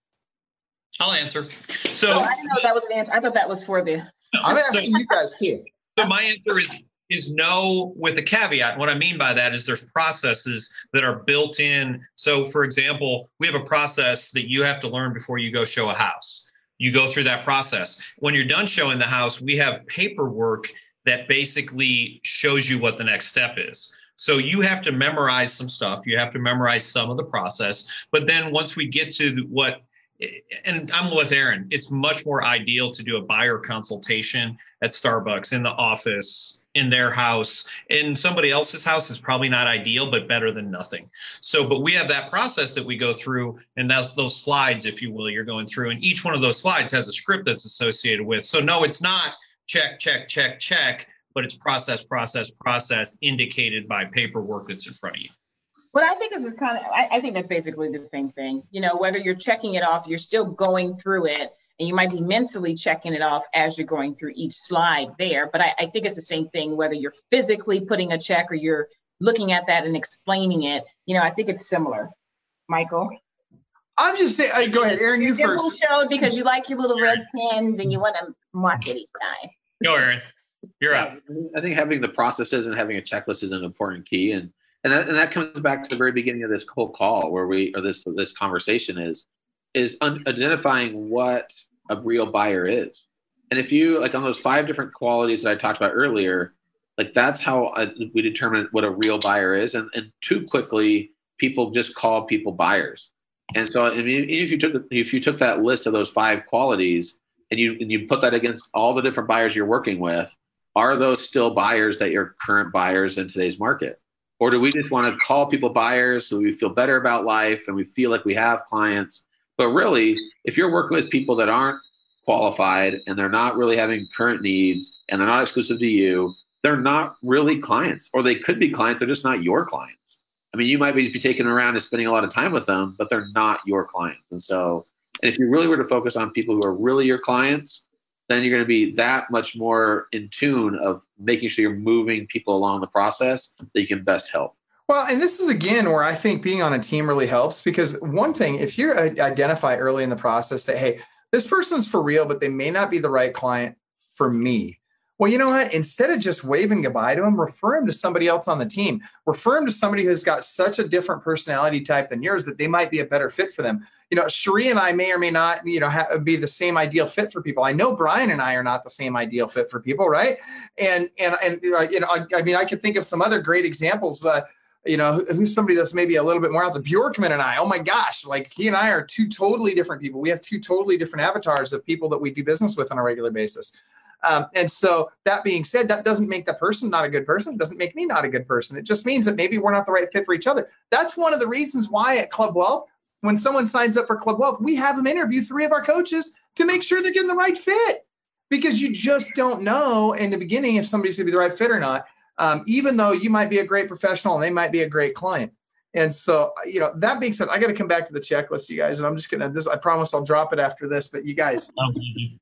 I'll answer. So oh, I didn't know that was an answer. I thought that was for the. I'm asking so, you guys too. So my answer is is no with a caveat. What I mean by that is there's processes that are built in. So, for example, we have a process that you have to learn before you go show a house. You go through that process. When you're done showing the house, we have paperwork that basically shows you what the next step is. So you have to memorize some stuff. You have to memorize some of the process. But then once we get to what, and I'm with Aaron, it's much more ideal to do a buyer consultation at Starbucks, in the office, in their house, in somebody else's house is probably not ideal, but better than nothing. So, but we have that process that we go through, and that's those slides, if you will, you're going through, and each one of those slides has a script that's associated with. So, no, it's not check, check, check, check but it's process, process, process indicated by paperwork that's in front of you. What I think is kind of, I, I think that's basically the same thing. You know, whether you're checking it off, you're still going through it and you might be mentally checking it off as you're going through each slide there. But I, I, think it's the same thing whether you're physically putting a check or you're looking at that and explaining it. You know, I think it's similar. Michael. I'm just saying. Uh, go ahead, Aaron. You first. Showed because you like your little red pins and you want to mark it each time. Go, Aaron. You're up. I think having the processes and having a checklist is an important key, and and that and that comes back to the very beginning of this whole call where we or this this conversation is is un- identifying what a real buyer is. And if you like on those five different qualities that I talked about earlier, like that's how I, we determine what a real buyer is. And, and too quickly, people just call people buyers. And so, I mean, if you took if you took that list of those five qualities and you and you put that against all the different buyers you're working with, are those still buyers that are current buyers in today's market? Or do we just want to call people buyers so we feel better about life and we feel like we have clients? But really, if you're working with people that aren't qualified and they're not really having current needs and they're not exclusive to you, they're not really clients, or they could be clients, they're just not your clients. I mean, you might be taking around and spending a lot of time with them, but they're not your clients. And so, and if you really were to focus on people who are really your clients, then you're going to be that much more in tune of making sure you're moving people along the process that you can best help. Well, and this is again where I think being on a team really helps because one thing, if you identify early in the process that, hey, this person's for real, but they may not be the right client for me. Well, you know what? Instead of just waving goodbye to them, refer them to somebody else on the team. Refer them to somebody who's got such a different personality type than yours that they might be a better fit for them you know, Cherie and I may or may not, you know, be the same ideal fit for people. I know Brian and I are not the same ideal fit for people, right? And and and you know, I, I mean, I could think of some other great examples. Uh, you know, who's somebody that's maybe a little bit more out the Bjorkman and I. Oh my gosh, like he and I are two totally different people. We have two totally different avatars of people that we do business with on a regular basis. Um, and so that being said, that doesn't make that person not a good person. It doesn't make me not a good person. It just means that maybe we're not the right fit for each other. That's one of the reasons why at Club Wealth when someone signs up for Club Wealth, we have them interview three of our coaches to make sure they're getting the right fit because you just don't know in the beginning if somebody's going to be the right fit or not, um, even though you might be a great professional and they might be a great client. And so, you know, that being said, I got to come back to the checklist, you guys. And I'm just going to, this, I promise I'll drop it after this, but you guys. I don't believe you.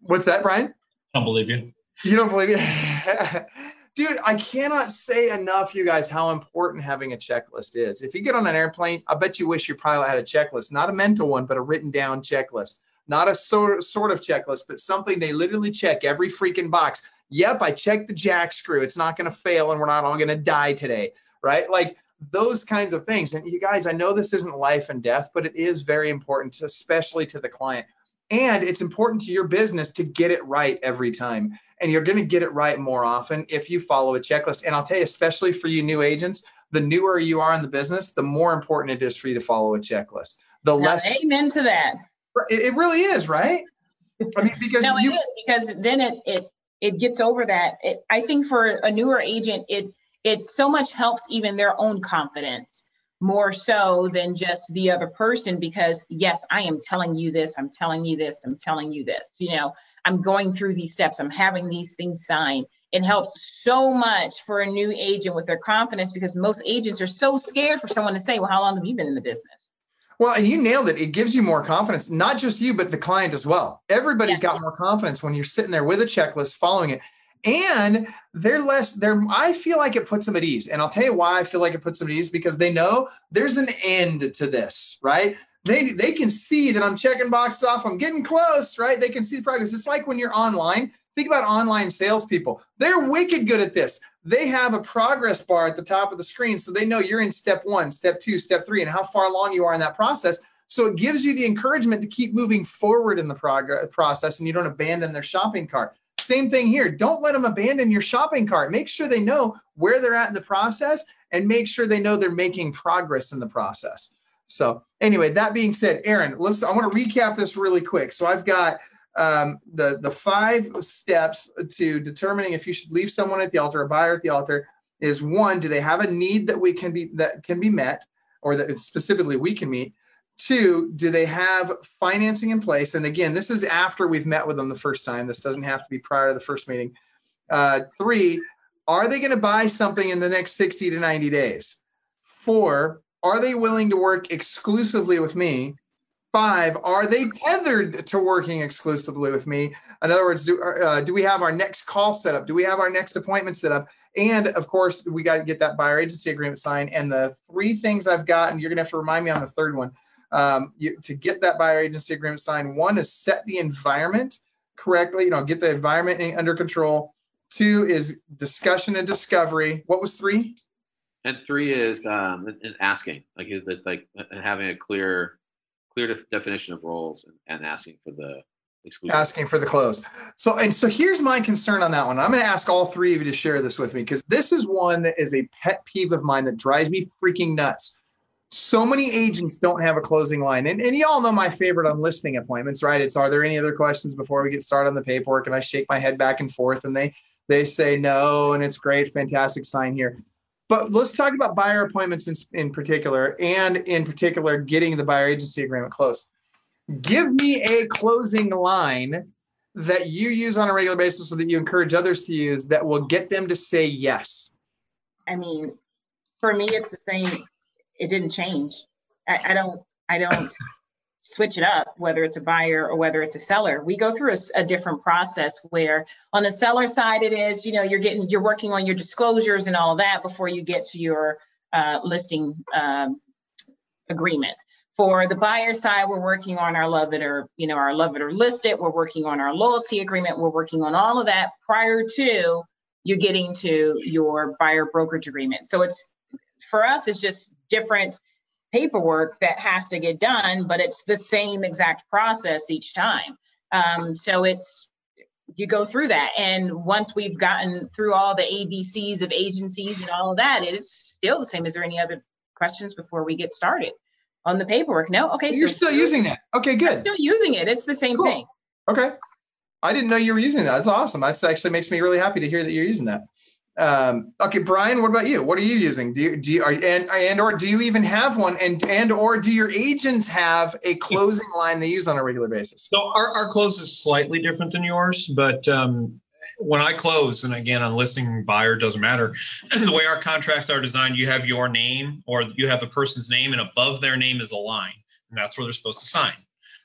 What's that, Brian? I don't believe you. You don't believe it? dude, I cannot say enough, you guys, how important having a checklist is. If you get on an airplane, I bet you wish you probably had a checklist, not a mental one, but a written down checklist. Not a sort sort of checklist, but something they literally check every freaking box. Yep, I checked the jack screw. It's not going to fail, and we're not all going to die today, right? Like those kinds of things. And you guys, I know this isn't life and death, but it is very important, especially to the client. And it's important to your business to get it right every time and you're going to get it right more often if you follow a checklist. And I'll tell you, especially for you new agents, the newer you are in the business, the more important it is for you to follow a checklist. The now, less amen to that. It, really is, right? I mean, because no, you, it is because then it it it gets over that. It, I think for a newer agent, it it so much helps even their own confidence more so than just the other person because yes i am telling you this i'm telling you this i'm telling you this you know I'm going through these steps, I'm having these things signed. It helps so much for a new agent with their confidence because most agents are so scared for someone to say, Well, how long have you been in the business? Well, and you nailed it. It gives you more confidence, not just you, but the client as well. Everybody's yeah. got more confidence when you're sitting there with a checklist following it. And they're less, they're, I feel like it puts them at ease. And I'll tell you why I feel like it puts them at ease because they know there's an end to this, right? they they can see that I'm checking boxes off. I'm getting close, right? They can see the progress. It's like when you're online Think about online salespeople. They're wicked good at this. They have a progress bar at the top of the screen so they know you're in step one, step two, step three, and how far along you are in that process. So it gives you the encouragement to keep moving forward in the progress process and you don't abandon their shopping cart. Same thing here. Don't let them abandon your shopping cart. Make sure they know where they're at in the process and make sure they know they're making progress in the process. So anyway, that being said, Aaron, let's. I want to recap this really quick. So I've got um, the the five steps to determining if you should leave someone at the altar, a buyer at the altar, is one: do they have a need that we can be that can be met, or that specifically we can meet? Two, do they have financing in place? And again, this is after we've met with them the first time. This doesn't have to be prior to the first meeting. Uh, three, are they going to buy something in the next 60 to 90 days? Four, are they willing to work exclusively with me? Five, are they tethered to working exclusively with me? In other words, do, uh, do we have our next call set up? Do we have our next appointment set up? And of course, we got to get that buyer agency agreement signed. And the three things I've got, and you're going to have to remind me on the third one um, you, to get that buyer agency agreement signed. One is set the environment correctly, you know, get the environment under control. Two is discussion and discovery. What was three? And three is um, and asking, like like having a clear, clear def- definition of roles and, asking for the exclusive. Asking for the close. So and so here's my concern on that one. I'm going to ask all three of you to share this with me because this is one that is a pet peeve of mine that drives me freaking nuts so many agents don't have a closing line. And, and you all know my favorite on listing appointments, right? It's are there any other questions before we get started on the paperwork? And I shake my head back and forth and they they say no, and it's great, fantastic sign here. But let's talk about buyer appointments in, in particular, and in particular, getting the buyer agency agreement closed. Give me a closing line that you use on a regular basis so that you encourage others to use that will get them to say yes. I mean, for me, it's the same it didn't change. I, I don't I don't switch it up whether it's a buyer or whether it's a seller. We go through a, a, different process where on the seller side it is you know you're getting you're working on your disclosures and all that before you get to your uh, listing um, agreement. For the buyer side we're working on our love it or you know our love it or list it. We're working on our loyalty agreement. We're working on all of that prior to you getting to your buyer brokerage agreement. So it's for us it's just different paperwork that has to get done, but it's the same exact process each time. Um, so it's you go through that, and once we've gotten through all the ABCs of agencies and all of that, it's still the same. Is there any other questions before we get started on the paperwork? No. Okay. You're so still using that. Okay, good. I'm still using it. It's the same cool. thing. Okay. I didn't know you were using that. That's awesome. That actually makes me really happy to hear that you're using that. Um, okay, Brian, what about you? What are you using? Do you do you are and and or do you even have one? And and or do your agents have a closing line they use on a regular basis? So our, our close is slightly different than yours, but um, when I close, and again on listing buyer doesn't matter, the way our contracts are designed, you have your name or you have a person's name, and above their name is a line, and that's where they're supposed to sign.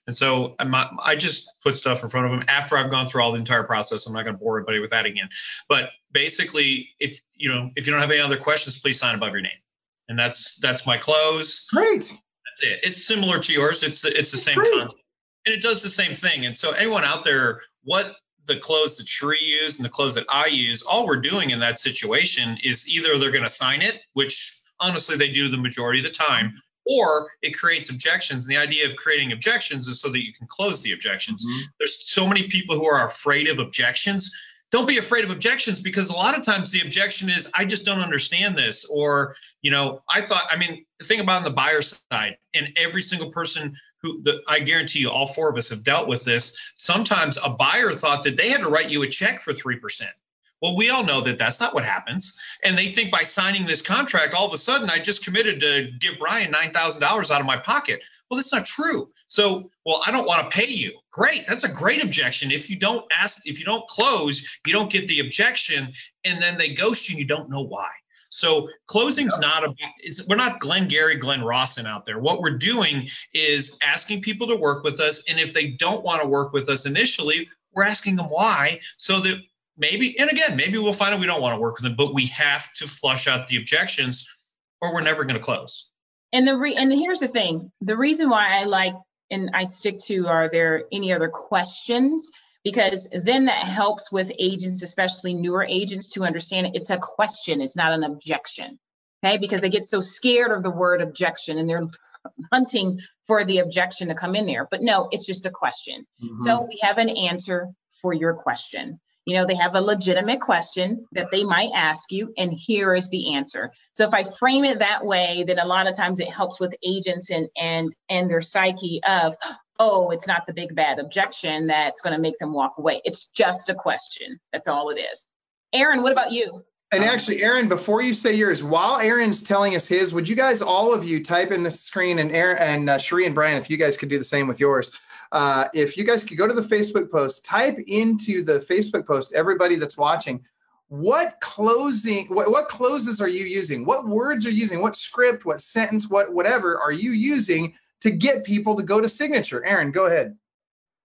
And so i just put stuff in front of them after I've gone through all the entire process. I'm not going to bore everybody with that again. But basically, if you know if you don't have any other questions, please sign above your name. And that's that's my close. Great. That's it. It's similar to yours. It's the it's the same Great. concept, and it does the same thing. And so anyone out there, what the close that Cherie used and the close that I use, all we're doing in that situation is either they're going to sign it, which honestly they do the majority of the time, or it creates objections. And the idea of creating objections is so that you can close the objections. Mm-hmm. There's so many people who are afraid of objections. Don't be afraid of objections because a lot of times the objection is, I just don't understand this. Or, you know, I thought, I mean, the thing about on the buyer side, and every single person who the, I guarantee you, all four of us have dealt with this. Sometimes a buyer thought that they had to write you a check for 3%. Well, we all know that that's not what happens. And they think by signing this contract, all of a sudden I just committed to give Brian $9,000 out of my pocket. Well, that's not true. So, well, I don't want to pay you. Great. That's a great objection. If you don't ask, if you don't close, you don't get the objection, and then they ghost you and you don't know why. So closing's not about we're not Glengarry Glen Ross out there. What we're doing is asking people to work with us. And if they don't want to work with us initially, we're asking them why so that maybe, and again, maybe we'll find out we don't want to work with them, but we have to flush out the objections or we're never going to close. And the re- and here's the thing: the reason why I like and I stick to are there any other questions? because then that helps with agents, especially newer agents, to understand it's a question, it's not an objection. Okay, because they get so scared of the word objection and they're hunting for the objection to come in there. But no, it's just a question. Mm-hmm. So we have an answer for your question. You know, they have a legitimate question that they might ask you, and here is the answer. So if I frame it that way, then a lot of times it helps with agents and and and their psyche of, oh, it's not the big bad objection that's going to make them walk away. It's just a question. That's all it is. Aaron, what about you? And actually, Aaron, before you say yours, while Aaron's telling us his, would you guys, all of you, type in the screen and Aaron and uh, Cherie and Brian, if you guys could do the same with yours. Uh, if you guys could go to the Facebook post, type into the Facebook post, everybody that's watching, what closing, what, what closes are you using? What words are you using? What script, what sentence, what whatever are you using to get people to go to signature? Aaron, go ahead.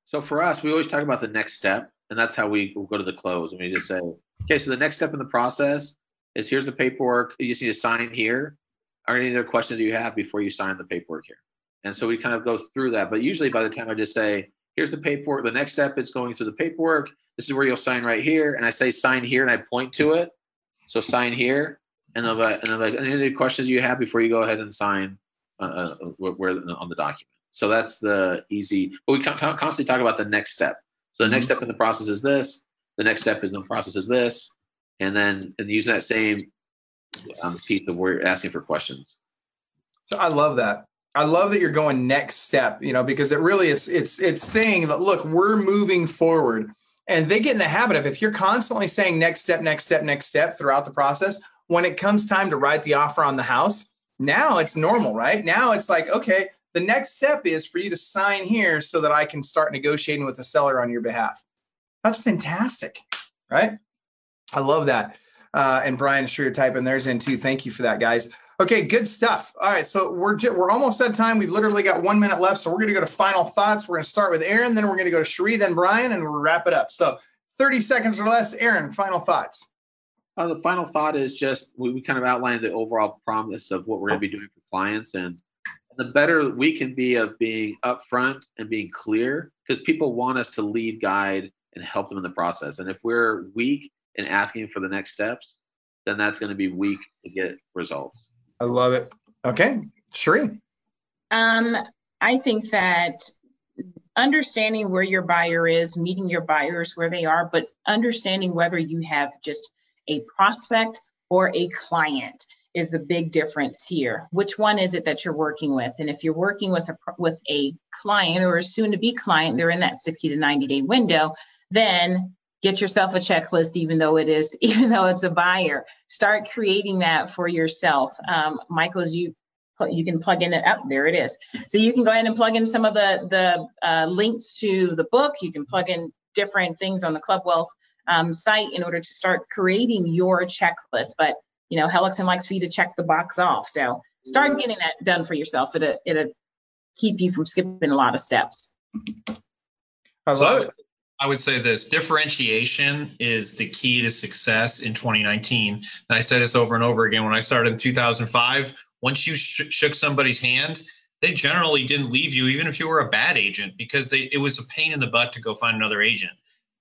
So for us, we always talk about the next step, and that's how we go to the close. And we just say, okay, so the next step in the process is here's the paperwork. You just need to sign here. Are any other questions you have before you sign the paperwork here? And so we kind of go through that. But usually by the time I just say, here's the paperwork, the next step is going through the paperwork. This is where you'll sign right here. And I say sign here and I point to it. So sign here. And I'm like, and like any other questions you have before you go ahead and sign uh, uh where, on the document. So that's the easy, but we constantly talk about the next step. So the next mm-hmm. step in the process is this. The next step in the process is this. And then and using that same um, piece of where you're asking for questions. So I love that. I love that you're going next step, you know, because it really is it's it's saying that look, we're moving forward. And they get in the habit of if you're constantly saying next step, next step, next step throughout the process, when it comes time to write the offer on the house, now it's normal, right? Now it's like, okay, the next step is for you to sign here so that I can start negotiating with the seller on your behalf. That's fantastic, right? I love that. Uh, and Brian, sure you're typing theirs in too. Thank you for that, guys. Okay, good stuff. All right, so we're we're almost at time. We've literally got one minute left, so we're going to go to final thoughts. We're going to start with Aaron, then we're going to go to Cherie, then Brian, and we'll wrap it up. So, thirty seconds or less. Aaron, final thoughts. Uh, the final thought is just we, we kind of outlined the overall promise of what we're going to be doing for clients, and the better we can be of being upfront and being clear, because people want us to lead, guide, and help them in the process. And if we're weak in asking for the next steps, then that's going to be weak to get results. I love it. Okay, Cherie. Um, I think that understanding where your buyer is, meeting your buyers where they are, but understanding whether you have just a prospect or a client is the big difference here. Which one is it that you're working with? And if you're working with a with a client or a soon to be client, they're in that 60 to 90 day window, then get yourself a checklist even though it is even though it's a buyer. Start creating that for yourself. Um, michael's you you can plug in it. Up there it is. So you can go ahead and plug in some of the the uh, links to the book. You can plug in different things on the club wealth um, site in order to start creating your checklist. But you know helixson likes for you to check the box off. So start getting that done for yourself. It'll, it'll keep you from skipping a lot of steps. I love it I would say this differentiation is the key to success in 2019. And I say this over and over again. When I started in 2005, once you sh- shook somebody's hand, they generally didn't leave you, even if you were a bad agent, because they, it was a pain in the butt to go find another agent.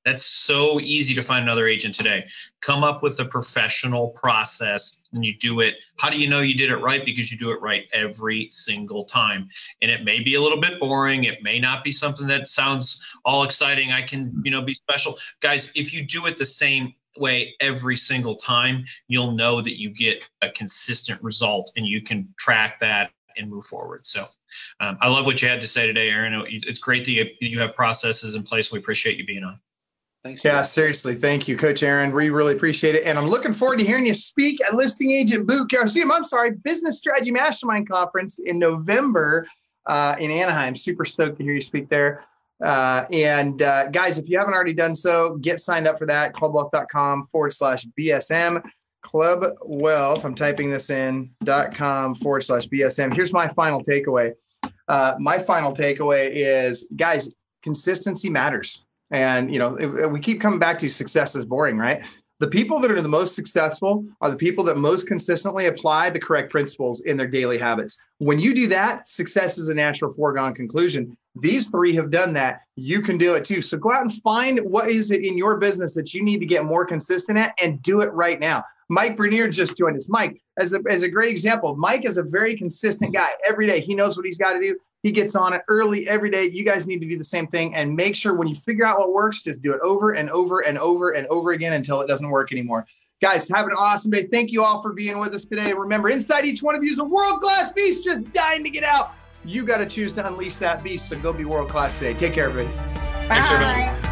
That's so easy to find another agent today. Come up with a professional process and you do it. How do you know you did it right? Because you do it right every single time. And it may be a little bit boring. It may not be something that sounds all exciting. I can, you know, be special. Guys, if you do it the same way every single time, you'll know that you get a consistent result and you can track that and move forward. So um, I love what you had to say today, Aaron. It's great that you, you have processes in place. We appreciate you being on. Thanks. Yeah, seriously. Thank you, Coach Aaron. We really appreciate it. And I'm looking forward to hearing you speak at Listing Agent Boot Camp. I'm sorry, Business Strategy Mastermind Conference in November uh, in Anaheim. Super stoked to hear you speak there. Uh, and uh, guys, if you haven't already done so, get signed up for that. Clubwealth.com forward slash BSM. Club Wealth, I'm typing this in, dot com forward slash BSM. Here's my final takeaway. Uh, my final takeaway is guys, consistency matters and you know, we keep coming back to success is boring, right? The people that are the most successful are the people that most consistently apply the correct principles in their daily habits. When you do that, success is a natural foregone conclusion. These three have done that. You can do it too. So go out and find what is it in your business that you need to get more consistent at and do it right now. Mike Bernier just joined us. Mike, as a, as a great example, Mike is a very consistent guy. Every day, he knows what he's got to do. He gets on it early every day. You guys need to do the same thing and make sure when you figure out what works, just do it over and over and over and over again until it doesn't work anymore. Guys, have an awesome day. Thank you all for being with us today. Remember, inside each one of you is a world class beast just dying to get out. You got to choose to unleash that beast. So go be world class today. Take care, everybody. Bye.